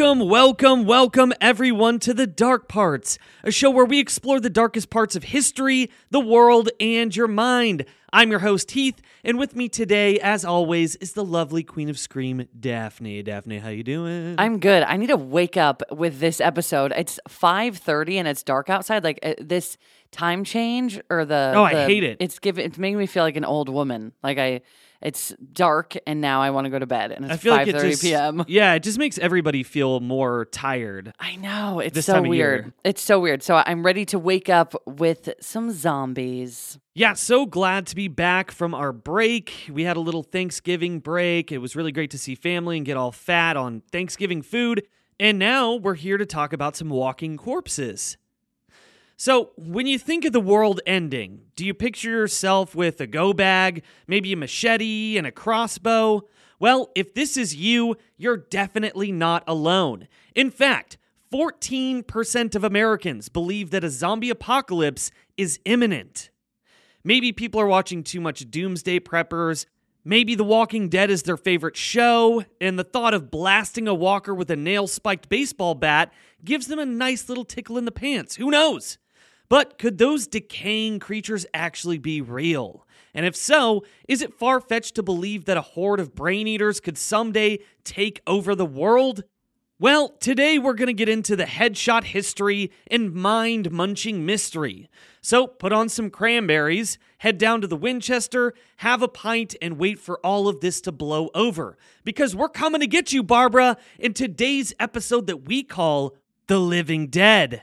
Welcome, welcome, welcome everyone to The Dark Parts, a show where we explore the darkest parts of history, the world, and your mind. I'm your host Heath, and with me today, as always, is the lovely Queen of Scream, Daphne. Daphne, how you doing? I'm good. I need to wake up with this episode. It's 5:30 and it's dark outside. Like uh, this time change or the Oh, I the- hate it. It's giving it's making me feel like an old woman. Like I it's dark and now I want to go to bed and it's I feel 5:30 like it just, p.m. Yeah, it just makes everybody feel more tired. I know. It's so weird. It's so weird. So I'm ready to wake up with some zombies. Yeah, so glad to be back from our break. We had a little Thanksgiving break. It was really great to see family and get all fat on Thanksgiving food. And now we're here to talk about some walking corpses. So, when you think of the world ending, do you picture yourself with a go bag, maybe a machete, and a crossbow? Well, if this is you, you're definitely not alone. In fact, 14% of Americans believe that a zombie apocalypse is imminent. Maybe people are watching too much Doomsday Preppers. Maybe The Walking Dead is their favorite show, and the thought of blasting a walker with a nail spiked baseball bat gives them a nice little tickle in the pants. Who knows? But could those decaying creatures actually be real? And if so, is it far fetched to believe that a horde of brain eaters could someday take over the world? Well, today we're going to get into the headshot history and mind munching mystery. So put on some cranberries, head down to the Winchester, have a pint, and wait for all of this to blow over. Because we're coming to get you, Barbara, in today's episode that we call The Living Dead.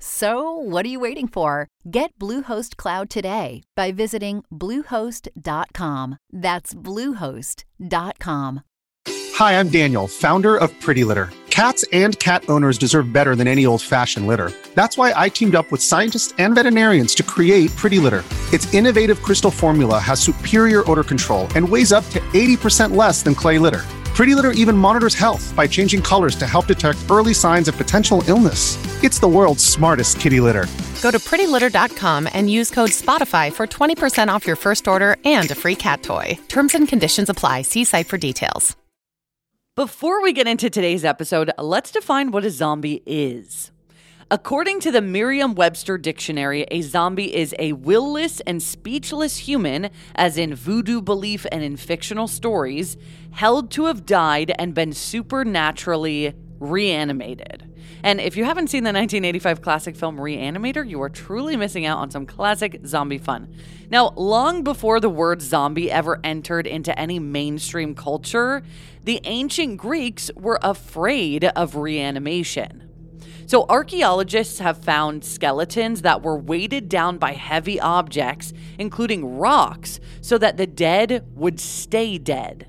So, what are you waiting for? Get Bluehost Cloud today by visiting Bluehost.com. That's Bluehost.com. Hi, I'm Daniel, founder of Pretty Litter. Cats and cat owners deserve better than any old fashioned litter. That's why I teamed up with scientists and veterinarians to create Pretty Litter. Its innovative crystal formula has superior odor control and weighs up to 80% less than clay litter. Pretty Litter even monitors health by changing colors to help detect early signs of potential illness. It's the world's smartest kitty litter. Go to prettylitter.com and use code SPOTIFY for 20% off your first order and a free cat toy. Terms and conditions apply. See site for details. Before we get into today's episode, let's define what a zombie is. According to the Merriam Webster Dictionary, a zombie is a willless and speechless human, as in voodoo belief and in fictional stories, held to have died and been supernaturally reanimated. And if you haven't seen the 1985 classic film Reanimator, you are truly missing out on some classic zombie fun. Now, long before the word zombie ever entered into any mainstream culture, the ancient Greeks were afraid of reanimation. So, archaeologists have found skeletons that were weighted down by heavy objects, including rocks, so that the dead would stay dead.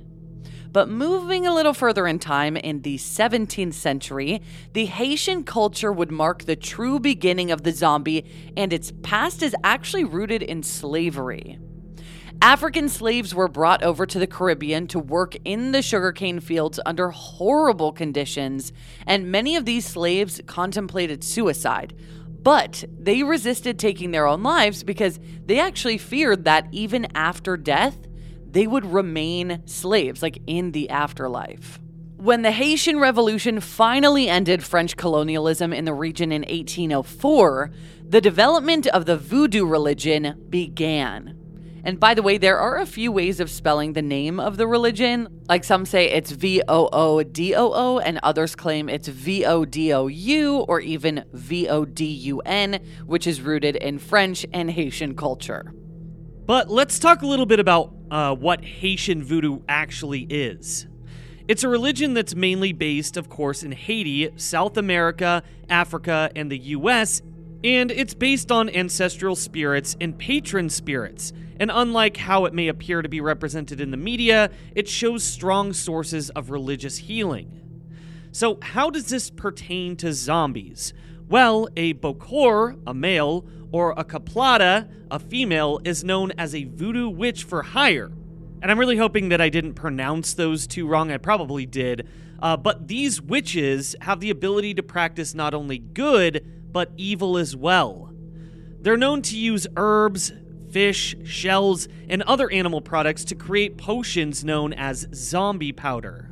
But moving a little further in time, in the 17th century, the Haitian culture would mark the true beginning of the zombie, and its past is actually rooted in slavery. African slaves were brought over to the Caribbean to work in the sugarcane fields under horrible conditions, and many of these slaves contemplated suicide. But they resisted taking their own lives because they actually feared that even after death, they would remain slaves, like in the afterlife. When the Haitian Revolution finally ended French colonialism in the region in 1804, the development of the voodoo religion began. And by the way, there are a few ways of spelling the name of the religion. Like some say it's V O O D O O, and others claim it's V O D O U or even V O D U N, which is rooted in French and Haitian culture. But let's talk a little bit about uh, what Haitian voodoo actually is. It's a religion that's mainly based, of course, in Haiti, South America, Africa, and the US, and it's based on ancestral spirits and patron spirits. And unlike how it may appear to be represented in the media, it shows strong sources of religious healing. So, how does this pertain to zombies? Well, a Bokor, a male, or a Caplata, a female, is known as a voodoo witch for hire. And I'm really hoping that I didn't pronounce those two wrong. I probably did. Uh, but these witches have the ability to practice not only good, but evil as well. They're known to use herbs, fish, shells, and other animal products to create potions known as zombie powder.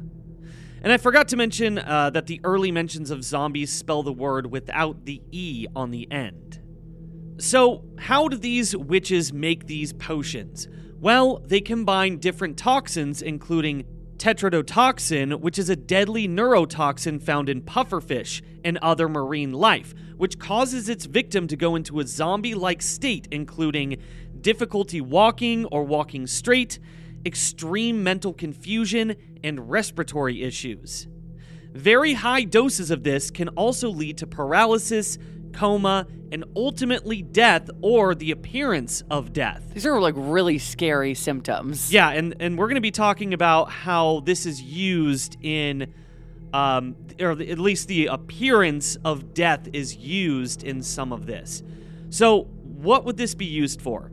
And I forgot to mention uh, that the early mentions of zombies spell the word without the E on the end. So, how do these witches make these potions? Well, they combine different toxins, including tetrodotoxin, which is a deadly neurotoxin found in pufferfish and other marine life, which causes its victim to go into a zombie like state, including difficulty walking or walking straight, extreme mental confusion, and respiratory issues. Very high doses of this can also lead to paralysis, coma, and ultimately death or the appearance of death. These are like really scary symptoms. Yeah, and, and we're going to be talking about how this is used in, um, or at least the appearance of death is used in some of this. So, what would this be used for?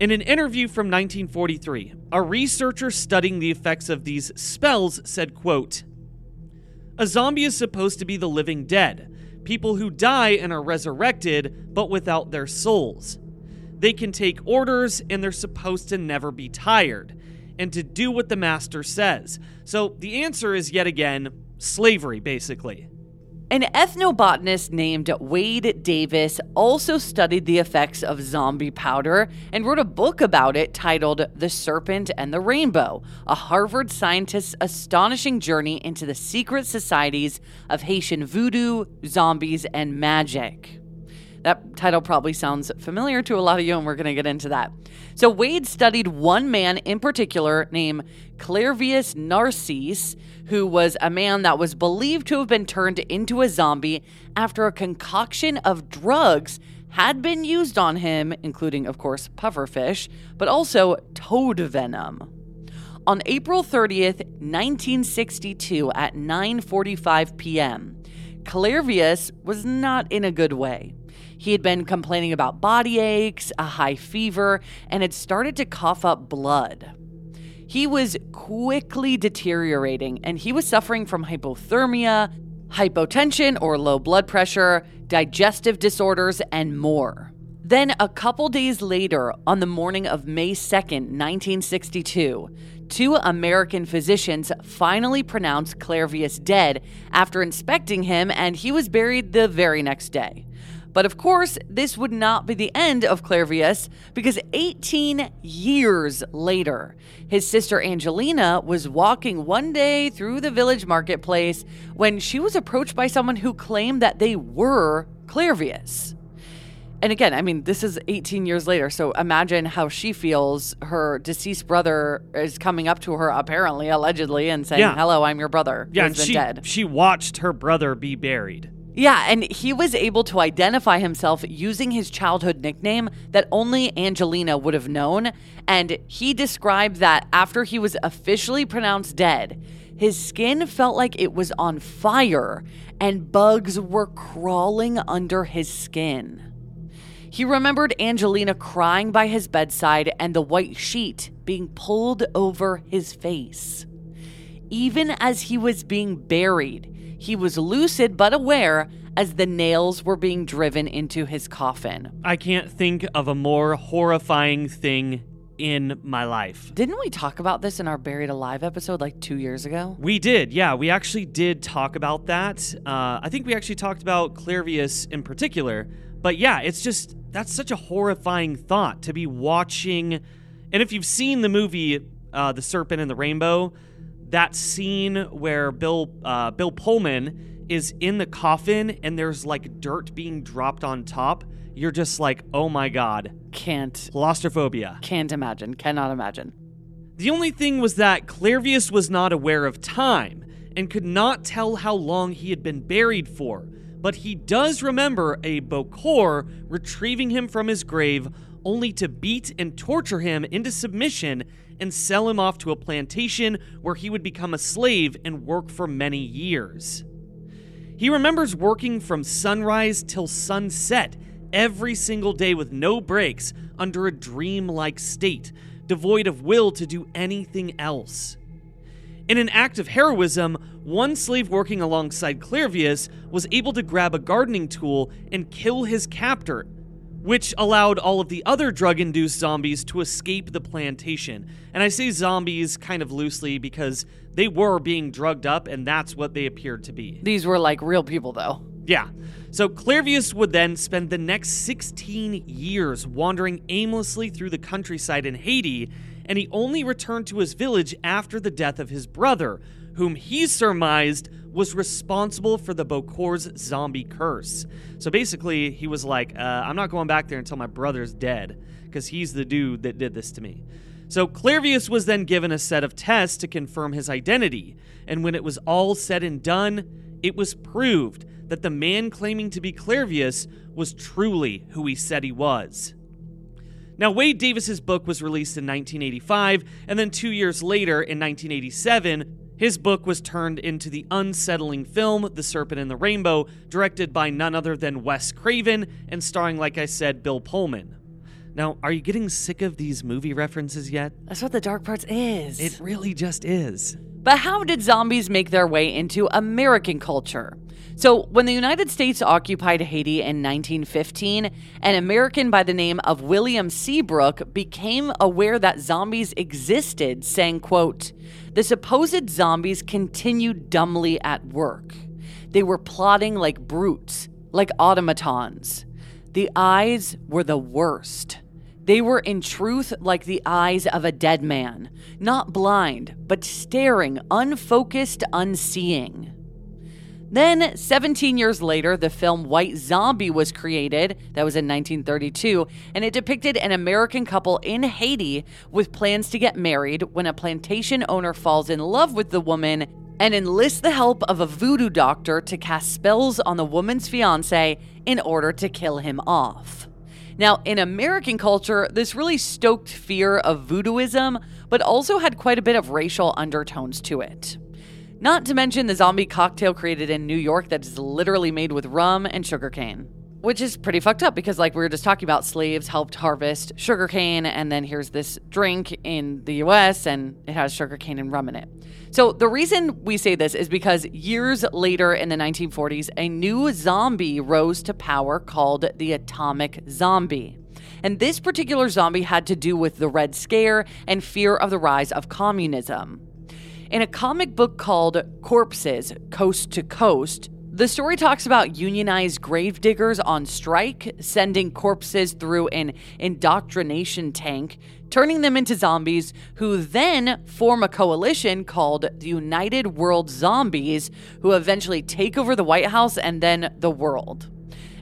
In an interview from 1943, a researcher studying the effects of these spells said, quote, A zombie is supposed to be the living dead, people who die and are resurrected, but without their souls. They can take orders and they're supposed to never be tired and to do what the master says. So the answer is yet again slavery, basically. An ethnobotanist named Wade Davis also studied the effects of zombie powder and wrote a book about it titled The Serpent and the Rainbow A Harvard Scientist's Astonishing Journey into the Secret Societies of Haitian Voodoo, Zombies, and Magic. That title probably sounds familiar to a lot of you, and we're going to get into that. So, Wade studied one man in particular named Clairvius Narcisse, who was a man that was believed to have been turned into a zombie after a concoction of drugs had been used on him, including, of course, pufferfish, but also toad venom. On April 30th, 1962 at 9:45 p.m., Clairvius was not in a good way. He had been complaining about body aches, a high fever, and had started to cough up blood. He was quickly deteriorating and he was suffering from hypothermia, hypotension or low blood pressure, digestive disorders, and more. Then, a couple days later, on the morning of May 2nd, 1962, two American physicians finally pronounced Clairvius dead after inspecting him, and he was buried the very next day. But of course, this would not be the end of Clairvius because 18 years later, his sister Angelina was walking one day through the village marketplace when she was approached by someone who claimed that they were Clairvius. And again, I mean, this is 18 years later, so imagine how she feels. Her deceased brother is coming up to her, apparently, allegedly, and saying, Yeah. "Hello, I'm your brother. Yeah, who's and been she, dead." she watched her brother be buried. Yeah, and he was able to identify himself using his childhood nickname that only Angelina would have known. And he described that after he was officially pronounced dead, his skin felt like it was on fire and bugs were crawling under his skin. He remembered Angelina crying by his bedside and the white sheet being pulled over his face. Even as he was being buried, he was lucid but aware as the nails were being driven into his coffin. I can't think of a more horrifying thing in my life. Didn't we talk about this in our Buried Alive episode like two years ago? We did, yeah. We actually did talk about that. Uh, I think we actually talked about Clairvius in particular. But yeah, it's just, that's such a horrifying thought to be watching. And if you've seen the movie uh, The Serpent and the Rainbow, that scene where Bill uh, Bill Pullman is in the coffin and there's like dirt being dropped on top, you're just like, oh my god, Can't, claustrophobia. can't imagine, cannot imagine. The only thing was that Clairvius was not aware of time and could not tell how long he had been buried for, but he does remember a Bokor retrieving him from his grave only to beat and torture him into submission and sell him off to a plantation where he would become a slave and work for many years. He remembers working from sunrise till sunset every single day with no breaks under a dream-like state, devoid of will to do anything else. In an act of heroism, one slave working alongside Clairvius was able to grab a gardening tool and kill his captor, which allowed all of the other drug induced zombies to escape the plantation. And I say zombies kind of loosely because they were being drugged up, and that's what they appeared to be. These were like real people, though. Yeah. So Clairvius would then spend the next 16 years wandering aimlessly through the countryside in Haiti, and he only returned to his village after the death of his brother, whom he surmised was responsible for the Bokor's zombie curse. So basically, he was like, uh, I'm not going back there until my brother's dead, because he's the dude that did this to me. So Clairvius was then given a set of tests to confirm his identity, and when it was all said and done, it was proved that the man claiming to be Clairvius was truly who he said he was. Now, Wade Davis's book was released in 1985, and then two years later, in 1987, his book was turned into the unsettling film The Serpent and the Rainbow, directed by none other than Wes Craven and starring, like I said, Bill Pullman. Now, are you getting sick of these movie references yet? That's what the dark parts is. It really just is. But how did zombies make their way into American culture? So, when the United States occupied Haiti in 1915, an American by the name of William Seabrook became aware that zombies existed, saying, quote, "The supposed zombies continued dumbly at work. They were plotting like brutes, like automatons. The eyes were the worst." They were in truth like the eyes of a dead man, not blind, but staring, unfocused, unseeing. Then, 17 years later, the film White Zombie was created. That was in 1932, and it depicted an American couple in Haiti with plans to get married when a plantation owner falls in love with the woman and enlists the help of a voodoo doctor to cast spells on the woman's fiance in order to kill him off. Now, in American culture, this really stoked fear of voodooism, but also had quite a bit of racial undertones to it. Not to mention the zombie cocktail created in New York that is literally made with rum and sugarcane. Which is pretty fucked up because, like we were just talking about, slaves helped harvest sugarcane, and then here's this drink in the US and it has sugarcane and rum in it. So, the reason we say this is because years later in the 1940s, a new zombie rose to power called the atomic zombie. And this particular zombie had to do with the Red Scare and fear of the rise of communism. In a comic book called Corpses Coast to Coast, the story talks about unionized gravediggers on strike, sending corpses through an indoctrination tank, turning them into zombies, who then form a coalition called the United World Zombies, who eventually take over the White House and then the world.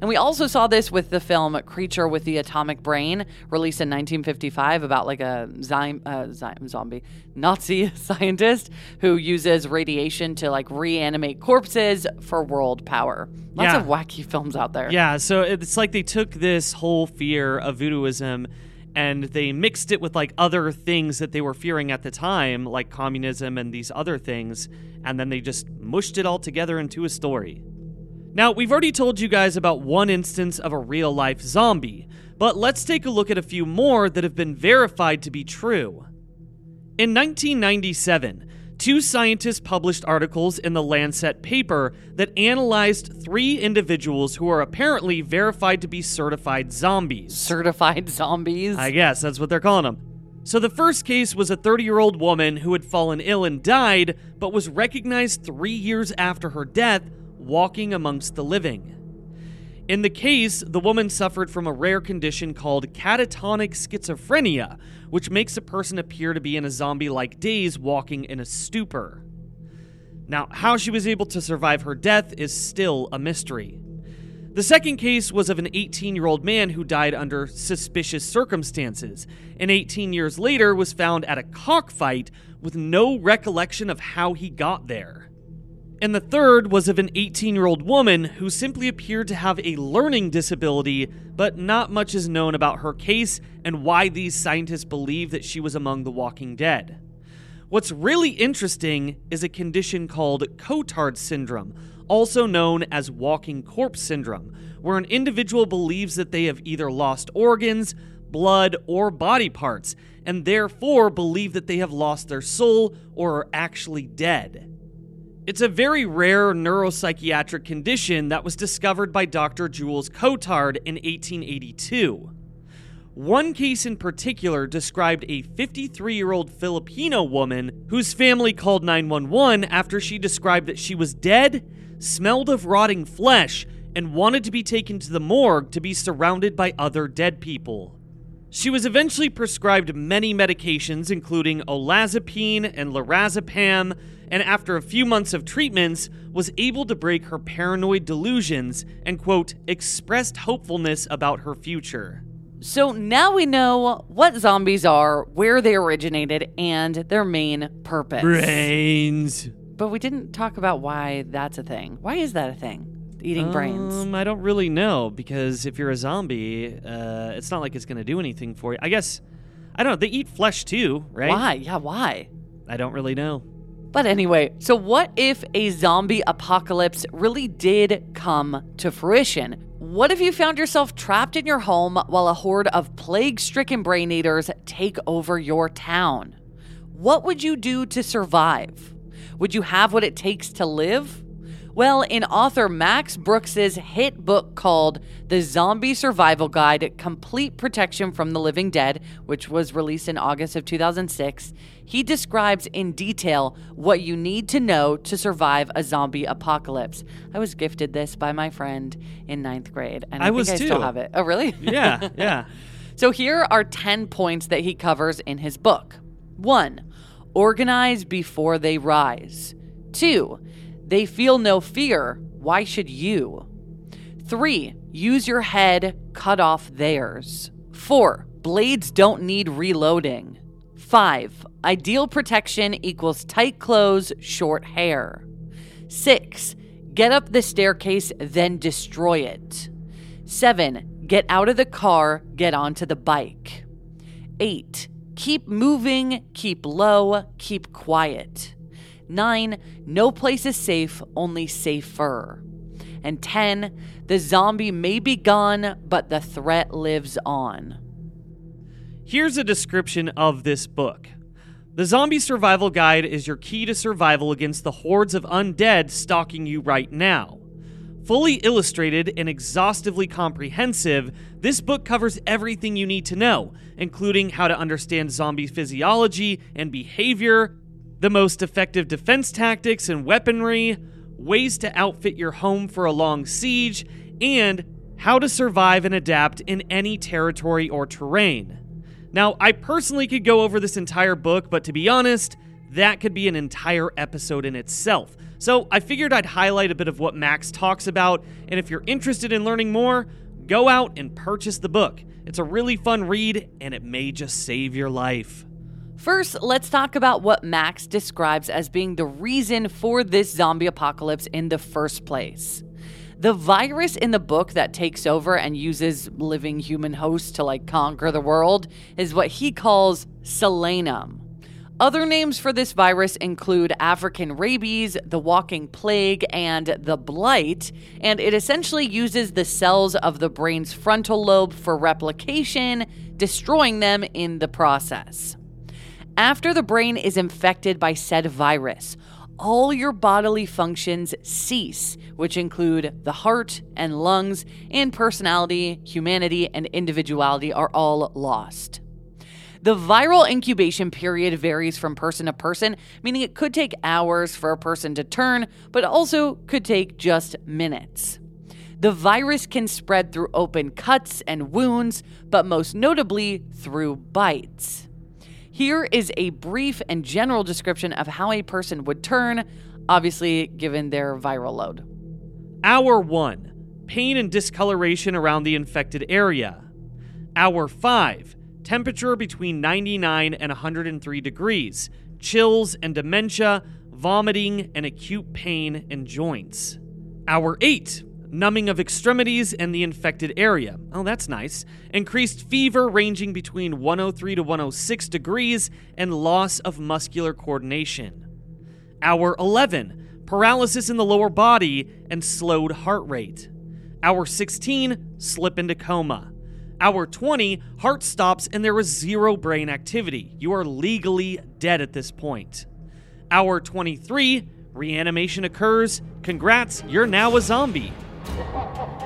And we also saw this with the film Creature with the Atomic Brain, released in 1955, about like a zy- uh, zy- zombie Nazi scientist who uses radiation to like reanimate corpses for world power. Lots Yeah. of wacky films out there. Yeah, so it's like they took this whole fear of voodooism and they mixed it with like other things that they were fearing at the time, like communism and these other things, and then they just mushed it all together into a story. Now, we've already told you guys about one instance of a real life zombie, but let's take a look at a few more that have been verified to be true. In 1997, two scientists published articles in the Lancet paper that analyzed three individuals who are apparently verified to be certified zombies. Certified zombies. I guess that's what they're calling them. So the first case was a 30 year old woman who had fallen ill and died, but was recognized three years after her death walking amongst the living. In the case, the woman suffered from a rare condition called catatonic schizophrenia, which makes a person appear to be in a zombie like daze walking in a stupor. Now, how she was able to survive her death is still a mystery. The second case was of an 18 year old man who died under suspicious circumstances, and 18 years later was found at a cockfight with no recollection of how he got there. And the third was of an 18 year old woman who simply appeared to have a learning disability, but not much is known about her case and why these scientists believe that she was among the walking dead. What's really interesting is a condition called Cotard syndrome, also known as walking corpse syndrome, where an individual believes that they have either lost organs, blood, or body parts, and therefore believe that they have lost their soul or are actually dead. It's a very rare neuropsychiatric condition that was discovered by Dr. Jules Cotard in 1882. One case in particular described a 53 year old Filipino woman whose family called 911 after she described that she was dead, smelled of rotting flesh, and wanted to be taken to the morgue to be surrounded by other dead people. She was eventually prescribed many medications, including olanzapine and lorazepam, and after a few months of treatments, was able to break her paranoid delusions and, quote, expressed hopefulness about her future. So now we know what zombies are, where they originated, and their main purpose. Brains. But we didn't talk about why that's a thing. Why is that a thing? Eating brains. Um, I don't really know because if you're a zombie, uh, it's not like it's going to do anything for you. I guess, I don't know. They eat flesh too, right? Why? Yeah, why? I don't really know. But anyway, so what if a zombie apocalypse really did come to fruition? What if you found yourself trapped in your home while a horde of plague stricken brain eaters take over your town? What would you do to survive? Would you have what it takes to live? Well, in author Max Brooks's hit book called The Zombie Survival Guide Complete Protection from the Living Dead, which was released in August of 2006, he describes in detail what you need to know to survive a zombie apocalypse. I was gifted this by my friend in ninth grade, and I, I think was I still have it. Oh, really? Yeah, yeah. So here are 10 points that he covers in his book. 1. Organize before they rise. 2. They feel no fear. Why should you? 3. Use your head, cut off theirs. 4. Blades don't need reloading. 5. Ideal protection equals tight clothes, short hair. 6. Get up the staircase, then destroy it. 7. Get out of the car, get onto the bike. 8. Keep moving, keep low, keep quiet. 9. No place is safe, only safer. And 10. The zombie may be gone, but the threat lives on. Here's a description of this book. The Zombie Survival Guide is your key to survival against the hordes of undead stalking you right now. Fully illustrated and exhaustively comprehensive, this book covers everything you need to know, including how to understand zombie physiology and behavior, the most effective defense tactics and weaponry, ways to outfit your home for a long siege, and how to survive and adapt in any territory or terrain. Now, I personally could go over this entire book, but to be honest, that could be an entire episode in itself. So I figured I'd highlight a bit of what Max talks about, and if you're interested in learning more, go out and purchase the book. It's a really fun read, and it may just save your life. First, let's talk about what Max describes as being the reason for this zombie apocalypse in the first place. The virus in the book that takes over and uses living human hosts to like conquer the world is what he calls Solanum. Other names for this virus include African rabies, the walking plague, and the blight, and it essentially uses the cells of the brain's frontal lobe for replication, destroying them in the process. After the brain is infected by said virus, all your bodily functions cease, which include the heart and lungs, and personality, humanity, and individuality are all lost. The viral incubation period varies from person to person, meaning it could take hours for a person to turn, but also could take just minutes. The virus can spread through open cuts and wounds, but most notably through bites. Here is a brief and general description of how a person would turn, obviously, given their viral load. Hour 1 pain and discoloration around the infected area. Hour 5, temperature between 99 and 103 degrees, chills and dementia, vomiting, and acute pain in joints. Hour 8, numbing of extremities and the infected area. Oh, that's nice. Increased fever ranging between 103 to 106 degrees and loss of muscular coordination. Hour 11, paralysis in the lower body and slowed heart rate. Hour 16, slip into coma. Hour 20, heart stops and there is zero brain activity. You are legally dead at this point. Hour 23, reanimation occurs. Congrats, you're now a zombie. Hey, it's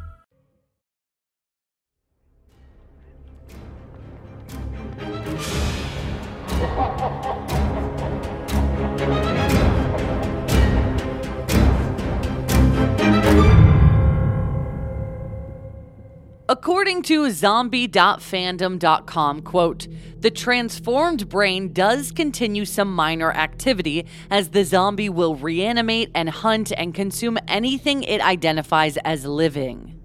According to zombie.fandom.com, quote, the transformed brain does continue some minor activity as the zombie will reanimate and hunt and consume anything it identifies as living.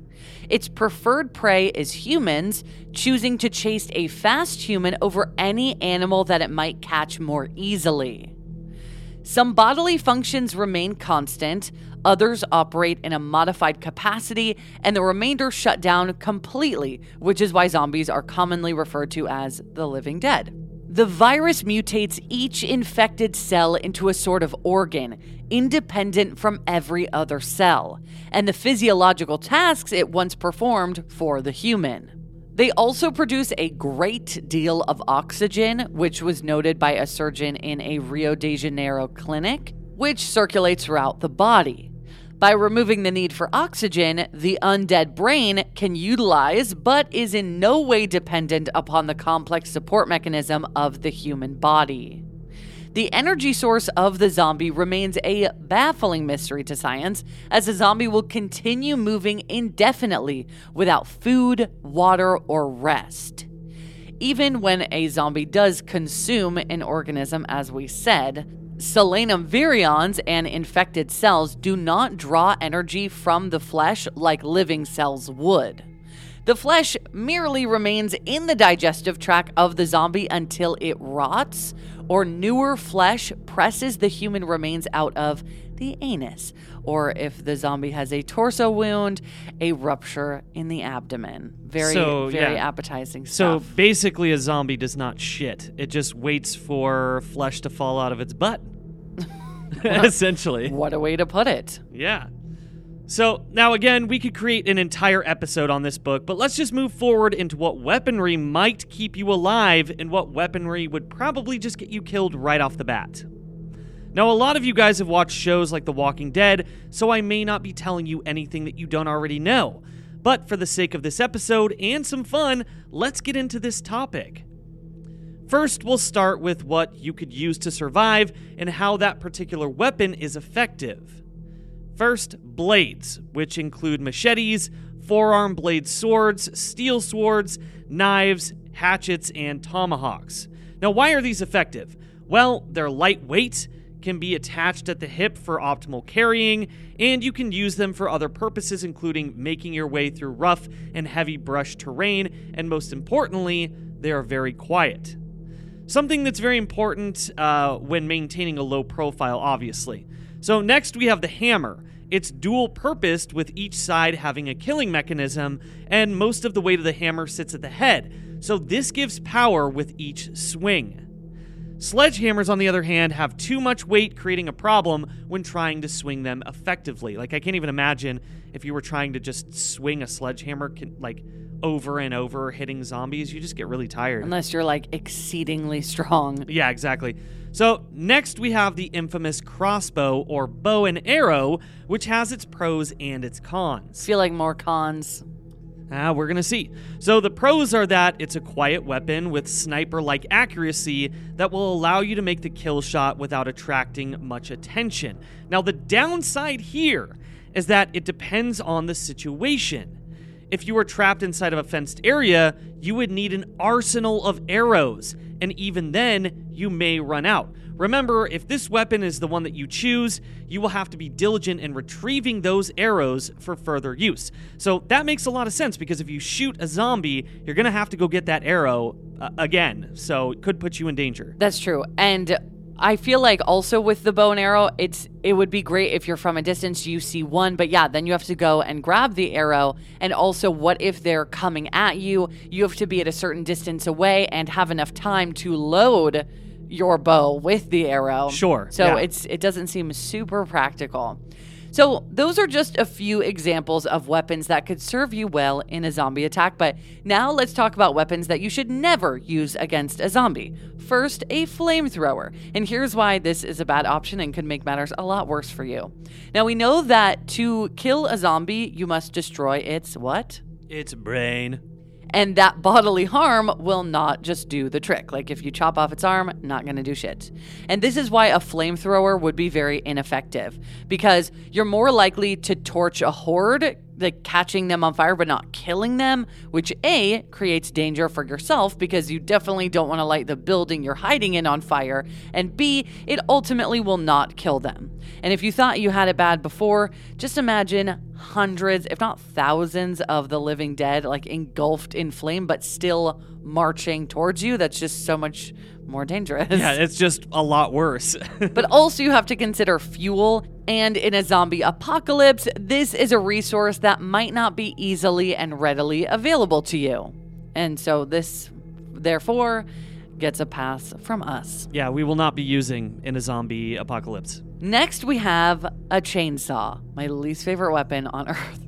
Its preferred prey is humans, choosing to chase a fast human over any animal that it might catch more easily. Some bodily functions remain constant, others operate in a modified capacity, and the remainder shut down completely, which is why zombies are commonly referred to as the living dead. The virus mutates each infected cell into a sort of organ, independent from every other cell, and the physiological tasks it once performed for the human. They also produce a great deal of oxygen, which was noted by a surgeon in a Rio de Janeiro clinic, which circulates throughout the body. By removing the need for oxygen, the undead brain can utilize but is in no way dependent upon the complex support mechanism of the human body. The energy source of the zombie remains a baffling mystery to science, as the zombie will continue moving indefinitely without food, water, or rest. Even when a zombie does consume an organism, as we said, Solanum virions and infected cells do not draw energy from the flesh like living cells would. The flesh merely remains in the digestive tract of the zombie until it rots, or newer flesh presses the human remains out of the anus, or if the zombie has a torso wound, a rupture in the abdomen. Very, So, very yeah. appetizing So basically, a zombie does not shit. It just waits for flesh to fall out of its butt. Essentially. what a way to put it. Yeah. So, now again, we could create an entire episode on this book, but let's just move forward into what weaponry might keep you alive and what weaponry would probably just get you killed right off the bat. Now, a lot of you guys have watched shows like The Walking Dead, so I may not be telling you anything that you don't already know. But for the sake of this episode and some fun, let's get into this topic. First, we'll start with what you could use to survive and how that particular weapon is effective. First, blades, which include machetes, forearm blade swords, steel swords, knives, hatchets, and tomahawks. Now, why are these effective? Well, they're lightweight, can be attached at the hip for optimal carrying, and you can use them for other purposes, including making your way through rough and heavy brush terrain, and most importantly, they are very quiet. Something that's very important uh, when maintaining a low profile, obviously. So, next we have the hammer. It's dual purposed, with each side having a killing mechanism, and most of the weight of the hammer sits at the head. So, this gives power with each swing. Sledgehammers, on the other hand, have too much weight, creating a problem when trying to swing them effectively. Like, I can't even imagine if you were trying to just swing a sledgehammer, like, over and over hitting zombies, you just get really tired. Unless you're like exceedingly strong. Yeah, exactly. So, next we have the infamous crossbow or bow and arrow, which has its pros and its cons. Feel like more cons. Ah, we're gonna see. So, the pros are that it's a quiet weapon with sniper like accuracy that will allow you to make the kill shot without attracting much attention. Now, the downside here is that it depends on the situation. If you were trapped inside of a fenced area, you would need an arsenal of arrows, and even then, you may run out. Remember, if this weapon is the one that you choose, you will have to be diligent in retrieving those arrows for further use. So that makes a lot of sense because if you shoot a zombie, you're going to have to go get that arrow uh, again. So it could put you in danger. That's true. And I feel like also with the bow and arrow, it's it would be great if you're from a distance you see one, but yeah, then you have to go and grab the arrow. And also, what if they're coming at you? You have to be at a certain distance away and have enough time to load your bow with the arrow. Sure, So yeah. it's it doesn't seem super practical. So, those are just a few examples of weapons that could serve you well in a zombie attack. But now let's talk about weapons that you should never use against a zombie. First, a flamethrower. And here's why this is a bad option and could make matters a lot worse for you. Now, we know that to kill a zombie, you must destroy its what? It's brain. And that bodily harm will not just do the trick. Like if you chop off its arm, not going to do shit. And this is why a flamethrower would be very ineffective because you're more likely to torch a horde, like catching them on fire but not killing them, which A creates danger for yourself because you definitely don't want to light the building you're hiding in on fire, and B, it ultimately will not kill them. And if you thought you had it bad before, just imagine hundreds, if not thousands, of the living dead, like engulfed in flame, but still marching towards you. That's just so much more dangerous. Yeah, it's just a lot worse. but also, you have to consider fuel. And in a zombie apocalypse, this is a resource that might not be easily and readily available to you. And so, this, therefore, gets a pass from us. yeah, we will not be using in a zombie apocalypse. Next, we have a chainsaw, my least favorite weapon on earth.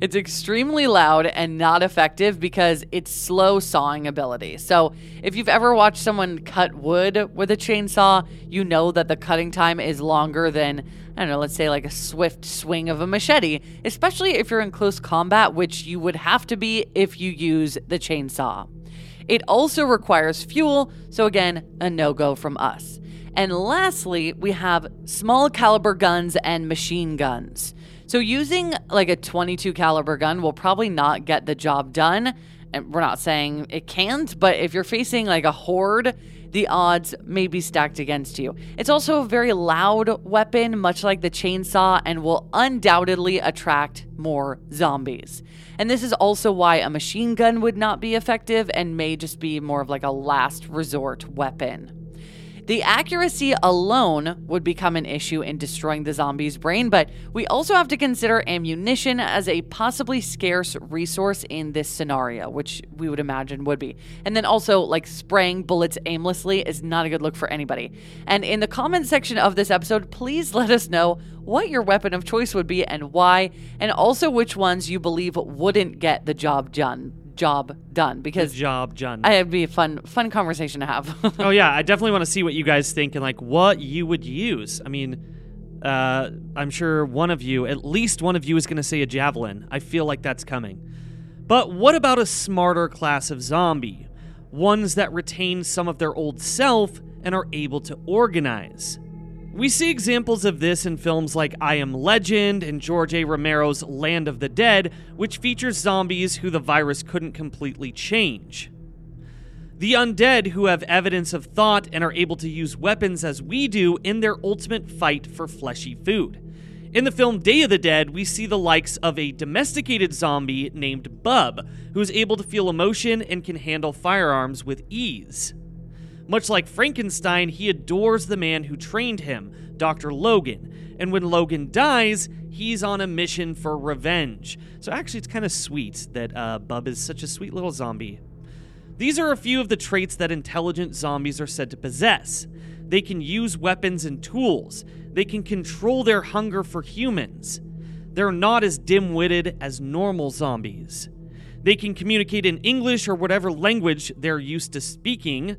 It's extremely loud and not effective because it's slow sawing ability. So, if you've ever watched someone cut wood with a chainsaw, you know that the cutting time is longer than, I don't know, let's say like a swift swing of a machete, especially if you're in close combat, which you would have to be if you use the chainsaw. It also requires fuel, so again, a no go from us. And lastly, we have small caliber guns and machine guns. So using like a 22 caliber gun will probably not get the job done. And we're not saying it can't, but if you're facing like a horde, the odds may be stacked against you. It's also a very loud weapon, much like the chainsaw, and will undoubtedly attract more zombies. And this is also why a machine gun would not be effective and may just be more of like a last resort weapon. The accuracy alone would become an issue in destroying the zombie's brain, but we also have to consider ammunition as a possibly scarce resource in this scenario, which we would imagine would be. And then also, like spraying bullets aimlessly is not a good look for anybody. And in the comment section of this episode, please let us know what your weapon of choice would be and why, and also which ones you believe wouldn't get the job done. Job done because Good job, John. it'd be a fun, fun conversation to have. oh yeah, I definitely want to see what you guys think and like what you would use. I mean, uh, I'm sure one of you, at least one of you, is going to say a javelin. I feel like that's coming. But what about a smarter class of zombie? Ones that retain some of their old self and are able to organize. We see examples of this in films like I Am Legend and George A. Romero's Land of the Dead, which features zombies who the virus couldn't completely change. The undead who have evidence of thought and are able to use weapons as we do in their ultimate fight for fleshy food. In the film Day of the Dead, we see the likes of a domesticated zombie named Bub, who is able to feel emotion and can handle firearms with ease. Much like Frankenstein, he adores the man who trained him, Dr. Logan, and when Logan dies, he's on a mission for revenge. So actually, it's kind of sweet that uh, Bub is such a sweet little zombie. These are a few of the traits that intelligent zombies are said to possess. They can use weapons and tools. They can control their hunger for humans. They're not as dim witted as normal zombies. They can communicate in English or whatever language they're used to speaking.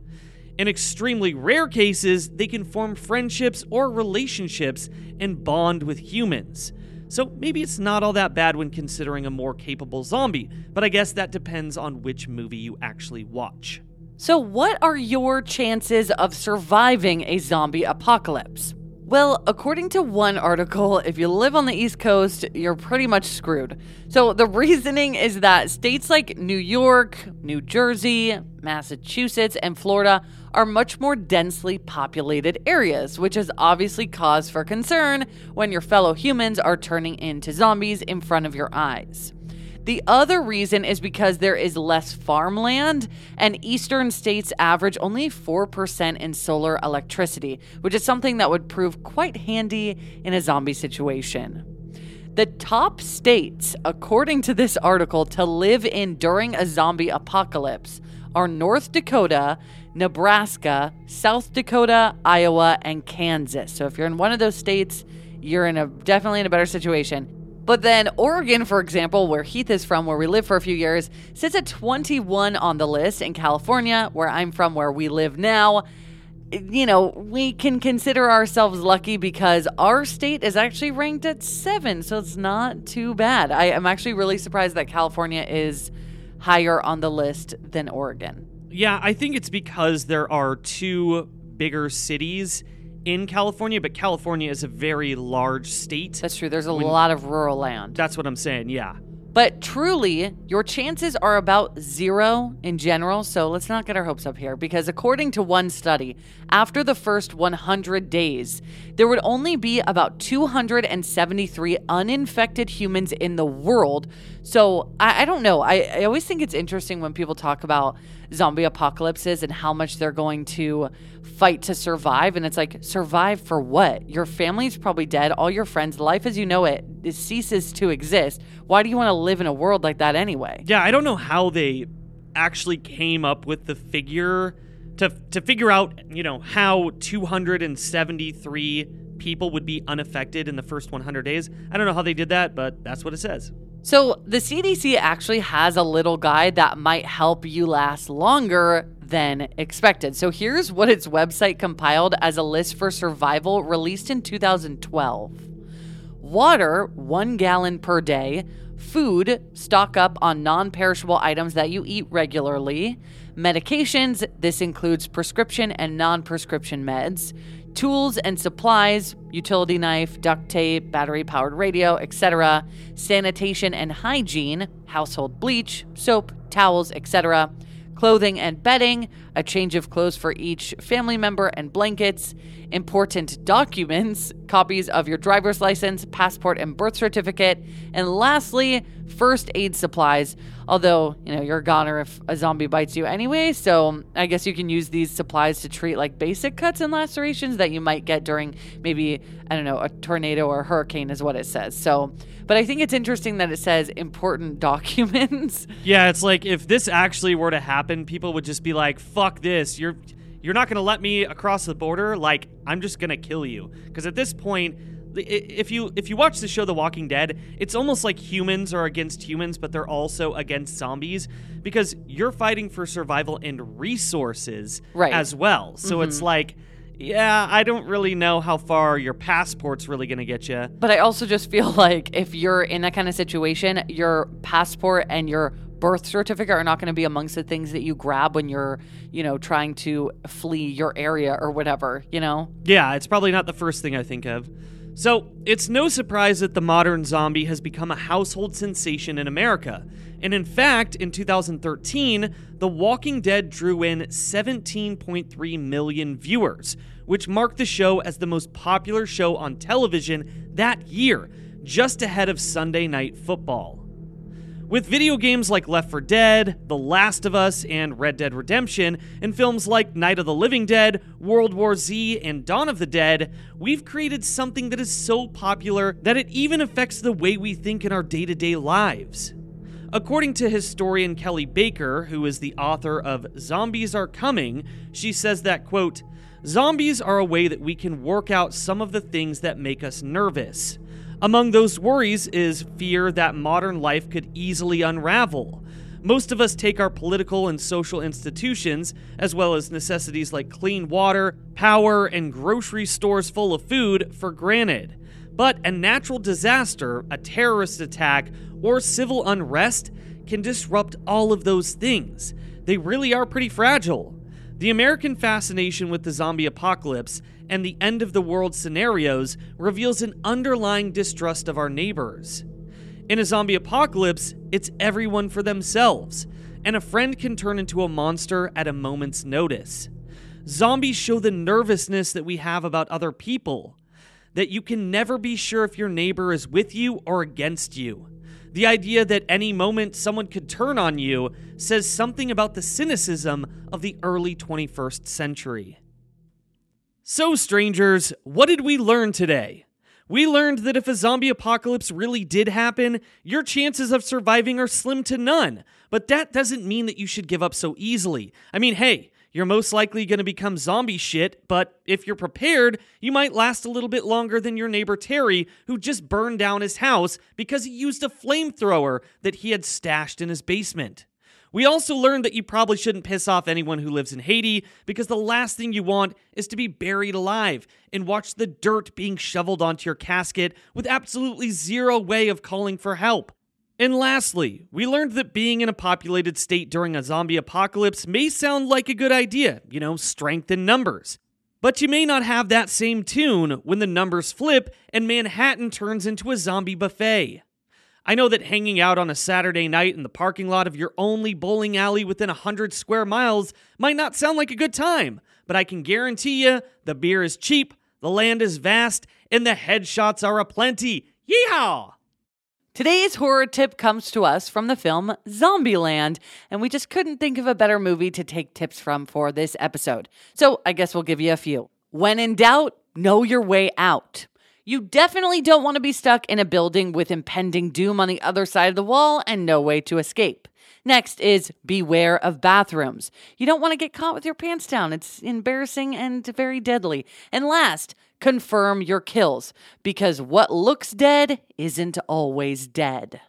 In extremely rare cases, they can form friendships or relationships and bond with humans. So maybe it's not all that bad when considering a more capable zombie, but I guess that depends on which movie you actually watch. So, what are your chances of surviving a zombie apocalypse? Well, according to one article, if you live on the East Coast, you're pretty much screwed. So, the reasoning is that states like New York, New Jersey, Massachusetts, and Florida are much more densely populated areas, which is obviously cause for concern when your fellow humans are turning into zombies in front of your eyes. The other reason is because there is less farmland, and eastern states average only 4% in solar electricity, which is something that would prove quite handy in a zombie situation. The top states, according to this article, to live in during a zombie apocalypse are North Dakota, Nebraska, South Dakota, Iowa, and Kansas. So if you're in one of those states, you're in a definitely in a better situation. But then Oregon, for example, where Heath is from, where we lived for a few years, sits at 21 on the list. In California, where I'm from, where we live now, you know, we can consider ourselves lucky because our state is actually ranked at seven. So it's not too bad. I am actually really surprised that California is higher on the list than Oregon. Yeah, I think it's because there are two bigger cities in California, but California is a very large state. That's true. There's a When- lot of rural land. That's what I'm saying, yeah. But truly, your chances are about zero in general. So let's not get our hopes up here because, according to one study, after the first 100 days, there would only be about 273 uninfected humans in the world. So I, I don't know. I, I always think it's interesting when people talk about zombie apocalypses and how much they're going to fight to survive. And it's like, survive for what? Your family's probably dead. All your friends, life as you know it, it ceases to exist. Why do you want to live in a world like that anyway? Yeah, I don't know how they actually came up with the figure to to figure out, you know, how 273 people would be unaffected in the first 100 days. I don't know how they did that, but that's what it says. So, the CDC actually has a little guide that might help you last longer than expected. So, here's what its website compiled as a list for survival released in 2012 Water, one gallon per day. Food, stock up on non perishable items that you eat regularly. Medications, this includes prescription and non prescription meds. Tools and supplies, utility knife, duct tape, battery powered radio, etc. Sanitation and hygiene, household bleach, soap, towels, etc. Clothing and bedding, a change of clothes for each family member and blankets. Important documents, copies of your driver's license, passport, and birth certificate. And lastly, first aid supplies. Although, you know, you're a goner if a zombie bites you anyway, so I guess you can use these supplies to treat like basic cuts and lacerations that you might get during maybe, I don't know, a tornado or a hurricane, is what it says. So, but I think it's interesting that it says important documents. Yeah, it's like if this actually were to happen, people would just be like, "Fuck this. You're you're not going to let me across the border. Like, I'm just going to kill you." Because at this point, if you if you watch the show The Walking Dead, it's almost like humans are against humans, but they're also against zombies because you're fighting for survival and resources Right. as well. So mm-hmm. it's like, yeah, I don't really know how far your passport's really going to get you. But I also just feel like if you're in that kind of situation, your passport and your birth certificate are not going to be amongst the things that you grab when you're, you know, trying to flee your area or whatever, you know? Yeah, it's probably not the first thing I think of. So, it's no surprise that the modern zombie has become a household sensation in America. And in fact, in 2013, The Walking Dead drew in 17.3 million viewers, which marked the show as the most popular show on television that year, just ahead of Sunday Night Football. With video games like Left 4 Dead, The Last of Us, and Red Dead Redemption, and films like Night of the Living Dead, World War Z, and Dawn of the Dead, we've created something that is so popular that it even affects the way we think in our day to day lives. According to historian Kelly Baker, who is the author of Zombies Are Coming, she says that, quote, Zombies are a way that we can work out some of the things that make us nervous. Among those worries is fear that modern life could easily unravel. Most of us take our political and social institutions, as well as necessities like clean water, power, and grocery stores full of food, for granted. But a natural disaster, a terrorist attack, or civil unrest can disrupt all of those things. They really are pretty fragile. The American fascination with the zombie apocalypse and the end of the world scenarios reveals an underlying distrust of our neighbors. In a zombie apocalypse, it's everyone for themselves, and a friend can turn into a monster at a moment's notice. Zombies show the nervousness that we have about other people, that you can never be sure if your neighbor is with you or against you. The idea that any moment someone could turn on you says something about the cynicism of the early 21st century. So, strangers, what did we learn today? We learned that if a zombie apocalypse really did happen, your chances of surviving are slim to none. But that doesn't mean that you should give up so easily. I mean, hey, you're most likely going to become zombie shit, but if you're prepared, you might last a little bit longer than your neighbor Terry, who just burned down his house because he used a flamethrower that he had stashed in his basement. We also learned that you probably shouldn't piss off anyone who lives in Haiti because the last thing you want is to be buried alive and watch the dirt being shoveled onto your casket with absolutely zero way of calling for help. And lastly, we learned that being in a populated state during a zombie apocalypse may sound like a good idea, you know, strength in numbers. But you may not have that same tune when the numbers flip and Manhattan turns into a zombie buffet. I know that hanging out on a Saturday night in the parking lot of your only bowling alley within 100 square miles might not sound like a good time, but I can guarantee you the beer is cheap, the land is vast, and the headshots are aplenty. Yeehaw! Today's horror tip comes to us from the film Zombieland, and we just couldn't think of a better movie to take tips from for this episode. So I guess we'll give you a few. When in doubt, know your way out. You definitely don't want to be stuck in a building with impending doom on the other side of the wall and no way to escape. Next is beware of bathrooms. You don't want to get caught with your pants down. It's embarrassing and very deadly. And last, confirm your kills because what looks dead isn't always dead.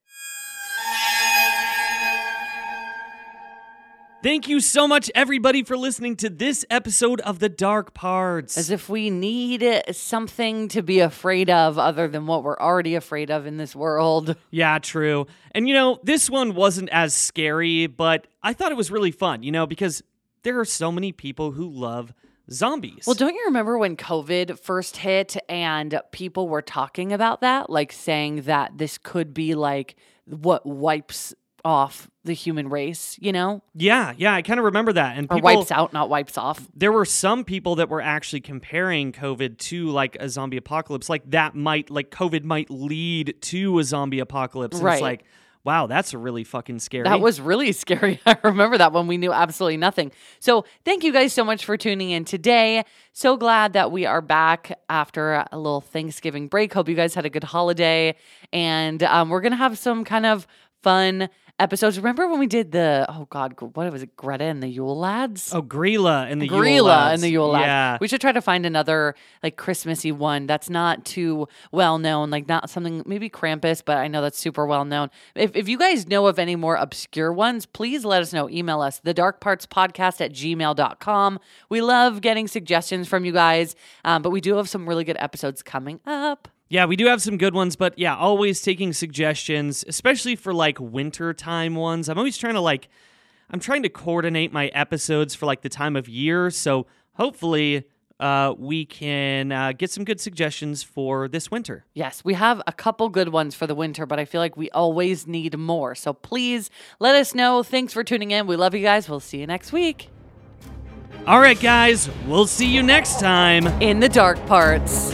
Thank you so much, everybody, for listening to this episode of The Dark Parts. As if we need something to be afraid of other than what we're already afraid of in this world. Yeah, true. And you know, this one wasn't as scary, but I thought it was really fun, you know, because there are so many people who love zombies. Well, don't you remember when COVID first hit and people were talking about that? Like saying that this could be like what wipes off the human race, you know? yeah, yeah, I kind of remember that. And people, wipes out, not wipes off. there were some people that were actually comparing COVID to like a zombie apocalypse. Like that might, like COVID might lead to a zombie apocalypse. And Right. It's like, wow, that's really fucking scary. That was really scary. I remember that when we knew absolutely nothing. So, thank you guys so much for tuning in today. So glad that we are back after a little Thanksgiving break. Hope you guys had a good holiday. And um, we're going to have some kind of fun episodes. Remember when we did the, oh God, what was it, Greta and the Yule Lads? Oh, Grilla and the Yule Grilla Lads. and the Yule Lads. Yeah. We should try to find another like Christmassy one that's not too well known, like not something maybe Krampus, but I know that's super well known. If, if you guys know of any more obscure ones, please let us know. Email us, the dark parts podcast at gmail.com. We love getting suggestions from you guys, um, but we do have some really good episodes coming up. Yeah, we do have some good ones, but yeah, always taking suggestions, especially for like winter time ones. I'm always trying to like I'm trying to coordinate my episodes for like the time of year, so hopefully uh, we can uh, get some good suggestions for this winter. Yes, we have a couple good ones for the winter, but I feel like we always need more. So please let us know. Thanks for tuning in. We love you guys. We'll see you next week All right, guys, we'll see you next time. in the dark parts.